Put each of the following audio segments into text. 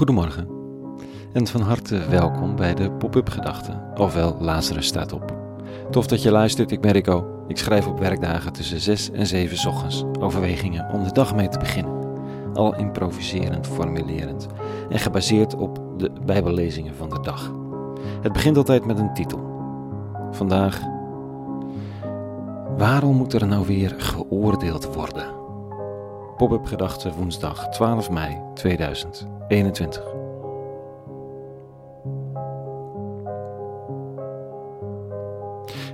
Goedemorgen en van harte welkom bij de Pop-up Gedachten, ofwel Lazarus staat op. Tof dat je luistert, ik ben Rico. Ik schrijf op werkdagen tussen 6 en 7 ochtends overwegingen om de dag mee te beginnen. Al improviserend, formulerend en gebaseerd op de Bijbellezingen van de dag. Het begint altijd met een titel. Vandaag. Waarom moet er nou weer geoordeeld worden? Pop-up Gedachten woensdag 12 mei 2021.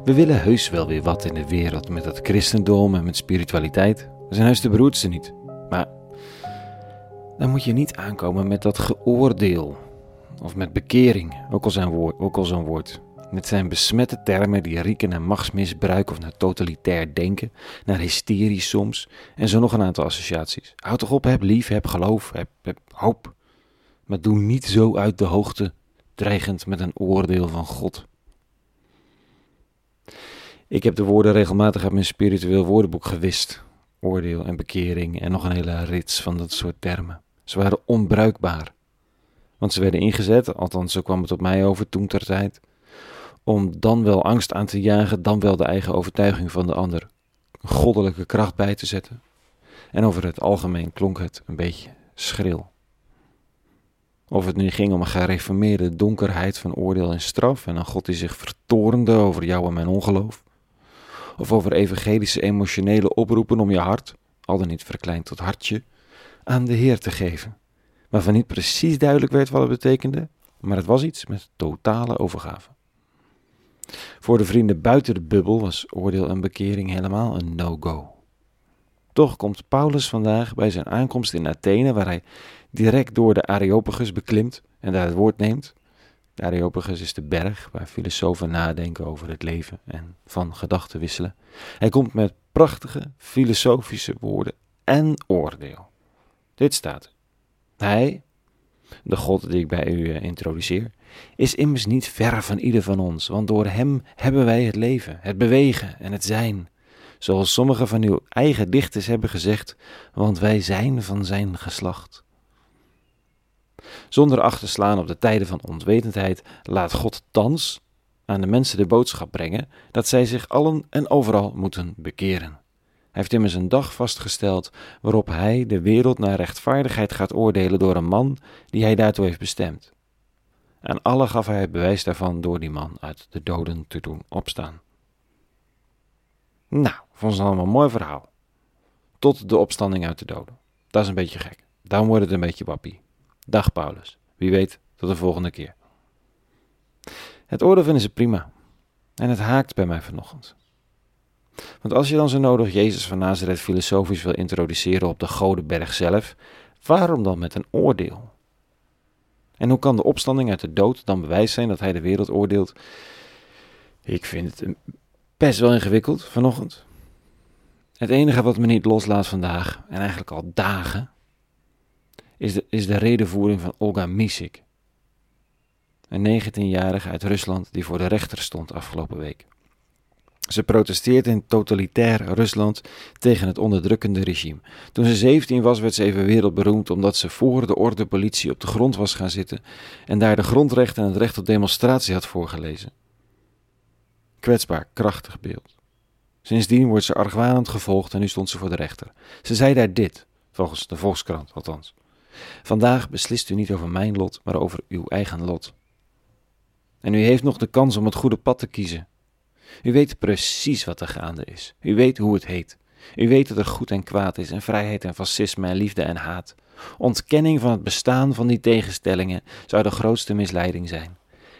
We willen heus wel weer wat in de wereld met het christendom en met spiritualiteit. We zijn heus de beroerdste niet. Maar dan moet je niet aankomen met dat geoordeel. Of met bekering, ook al zo'n woord. Ook al zo'n woord. Het zijn besmette termen die rieken naar machtsmisbruik of naar totalitair denken, naar hysterie soms en zo nog een aantal associaties. Houd toch op, heb lief, heb geloof, heb, heb hoop. Maar doe niet zo uit de hoogte, dreigend met een oordeel van God. Ik heb de woorden regelmatig uit mijn spiritueel woordenboek gewist. Oordeel en bekering en nog een hele rits van dat soort termen. Ze waren onbruikbaar. Want ze werden ingezet, althans zo kwam het op mij over toen ter tijd, om dan wel angst aan te jagen, dan wel de eigen overtuiging van de ander goddelijke kracht bij te zetten. En over het algemeen klonk het een beetje schril. Of het nu ging om een gereformeerde donkerheid van oordeel en straf en een God die zich vertorende over jou en mijn ongeloof. Of over evangelische emotionele oproepen om je hart, al dan niet verkleind tot hartje, aan de Heer te geven. Waarvan niet precies duidelijk werd wat het betekende, maar het was iets met totale overgave. Voor de vrienden buiten de bubbel was oordeel en bekering helemaal een no-go. Toch komt Paulus vandaag bij zijn aankomst in Athene, waar hij direct door de Areopagus beklimt en daar het woord neemt. De Areopagus is de berg waar filosofen nadenken over het leven en van gedachten wisselen. Hij komt met prachtige filosofische woorden en oordeel. Dit staat. Hij, de God die ik bij u eh, introduceer, is immers niet ver van ieder van ons, want door Hem hebben wij het leven, het bewegen en het zijn. Zoals sommige van uw eigen dichters hebben gezegd, want wij zijn van Zijn geslacht. Zonder acht te slaan op de tijden van onwetendheid, laat God thans aan de mensen de boodschap brengen dat zij zich allen en overal moeten bekeren. Heeft immers een dag vastgesteld waarop hij de wereld naar rechtvaardigheid gaat oordelen door een man die hij daartoe heeft bestemd. En alle gaf hij het bewijs daarvan door die man uit de doden te doen opstaan. Nou, vond ze allemaal een mooi verhaal. Tot de opstanding uit de doden. Dat is een beetje gek. Dan wordt het een beetje wappie. Dag Paulus. Wie weet, tot de volgende keer. Het oordeel vinden ze prima. En het haakt bij mij vanochtend. Want als je dan zo nodig Jezus van Nazareth filosofisch wil introduceren op de Godenberg zelf, waarom dan met een oordeel? En hoe kan de opstanding uit de dood dan bewijs zijn dat hij de wereld oordeelt? Ik vind het best wel ingewikkeld vanochtend. Het enige wat me niet loslaat vandaag, en eigenlijk al dagen, is de, is de redenvoering van Olga Misik. Een 19-jarige uit Rusland die voor de rechter stond afgelopen week. Ze protesteerde in totalitair Rusland tegen het onderdrukkende regime. Toen ze 17 was, werd ze even wereldberoemd omdat ze voor de orde politie op de grond was gaan zitten en daar de grondrechten en het recht op demonstratie had voorgelezen. Kwetsbaar, krachtig beeld. Sindsdien wordt ze argwanend gevolgd en nu stond ze voor de rechter. Ze zei daar dit, volgens de Volkskrant althans. Vandaag beslist u niet over mijn lot, maar over uw eigen lot. En u heeft nog de kans om het goede pad te kiezen. U weet precies wat er gaande is. U weet hoe het heet. U weet dat er goed en kwaad is en vrijheid en fascisme en liefde en haat. Ontkenning van het bestaan van die tegenstellingen zou de grootste misleiding zijn.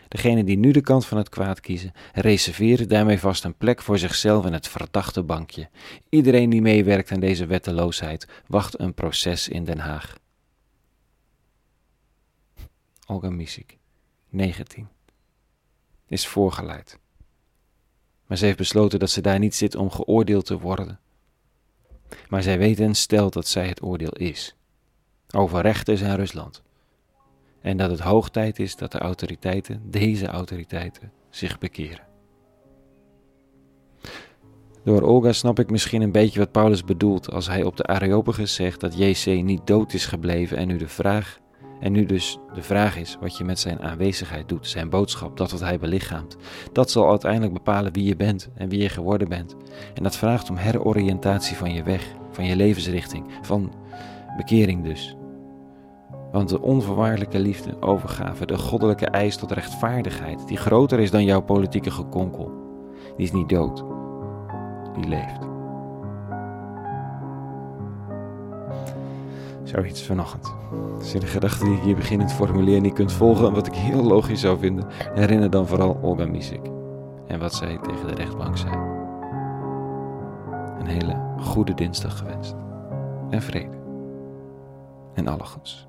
Degenen die nu de kant van het kwaad kiezen, reserveren daarmee vast een plek voor zichzelf in het verdachte bankje. Iedereen die meewerkt aan deze wetteloosheid wacht een proces in Den Haag. Olga Misik, 19, is voorgeleid. Maar ze heeft besloten dat ze daar niet zit om geoordeeld te worden. Maar zij weet en stelt dat zij het oordeel is. Over rechters in Rusland. En dat het hoog tijd is dat de autoriteiten, deze autoriteiten, zich bekeren. Door Olga snap ik misschien een beetje wat Paulus bedoelt als hij op de Areopagus zegt dat JC niet dood is gebleven en nu de vraag En nu dus de vraag is wat je met zijn aanwezigheid doet, zijn boodschap, dat wat hij belichaamt. Dat zal uiteindelijk bepalen wie je bent en wie je geworden bent. En dat vraagt om heroriëntatie van je weg, van je levensrichting, van bekering dus. Want de onvoorwaardelijke liefde, overgave, de goddelijke eis tot rechtvaardigheid, die groter is dan jouw politieke gekonkel, die is niet dood, die leeft. Zoiets vanochtend. Als je de gedachte die ik hier beginnend formuleer niet kunt volgen, wat ik heel logisch zou vinden, herinner dan vooral Olga Misik en wat zij tegen de rechtbank zei. Een hele goede dinsdag gewenst en vrede en alle goeds.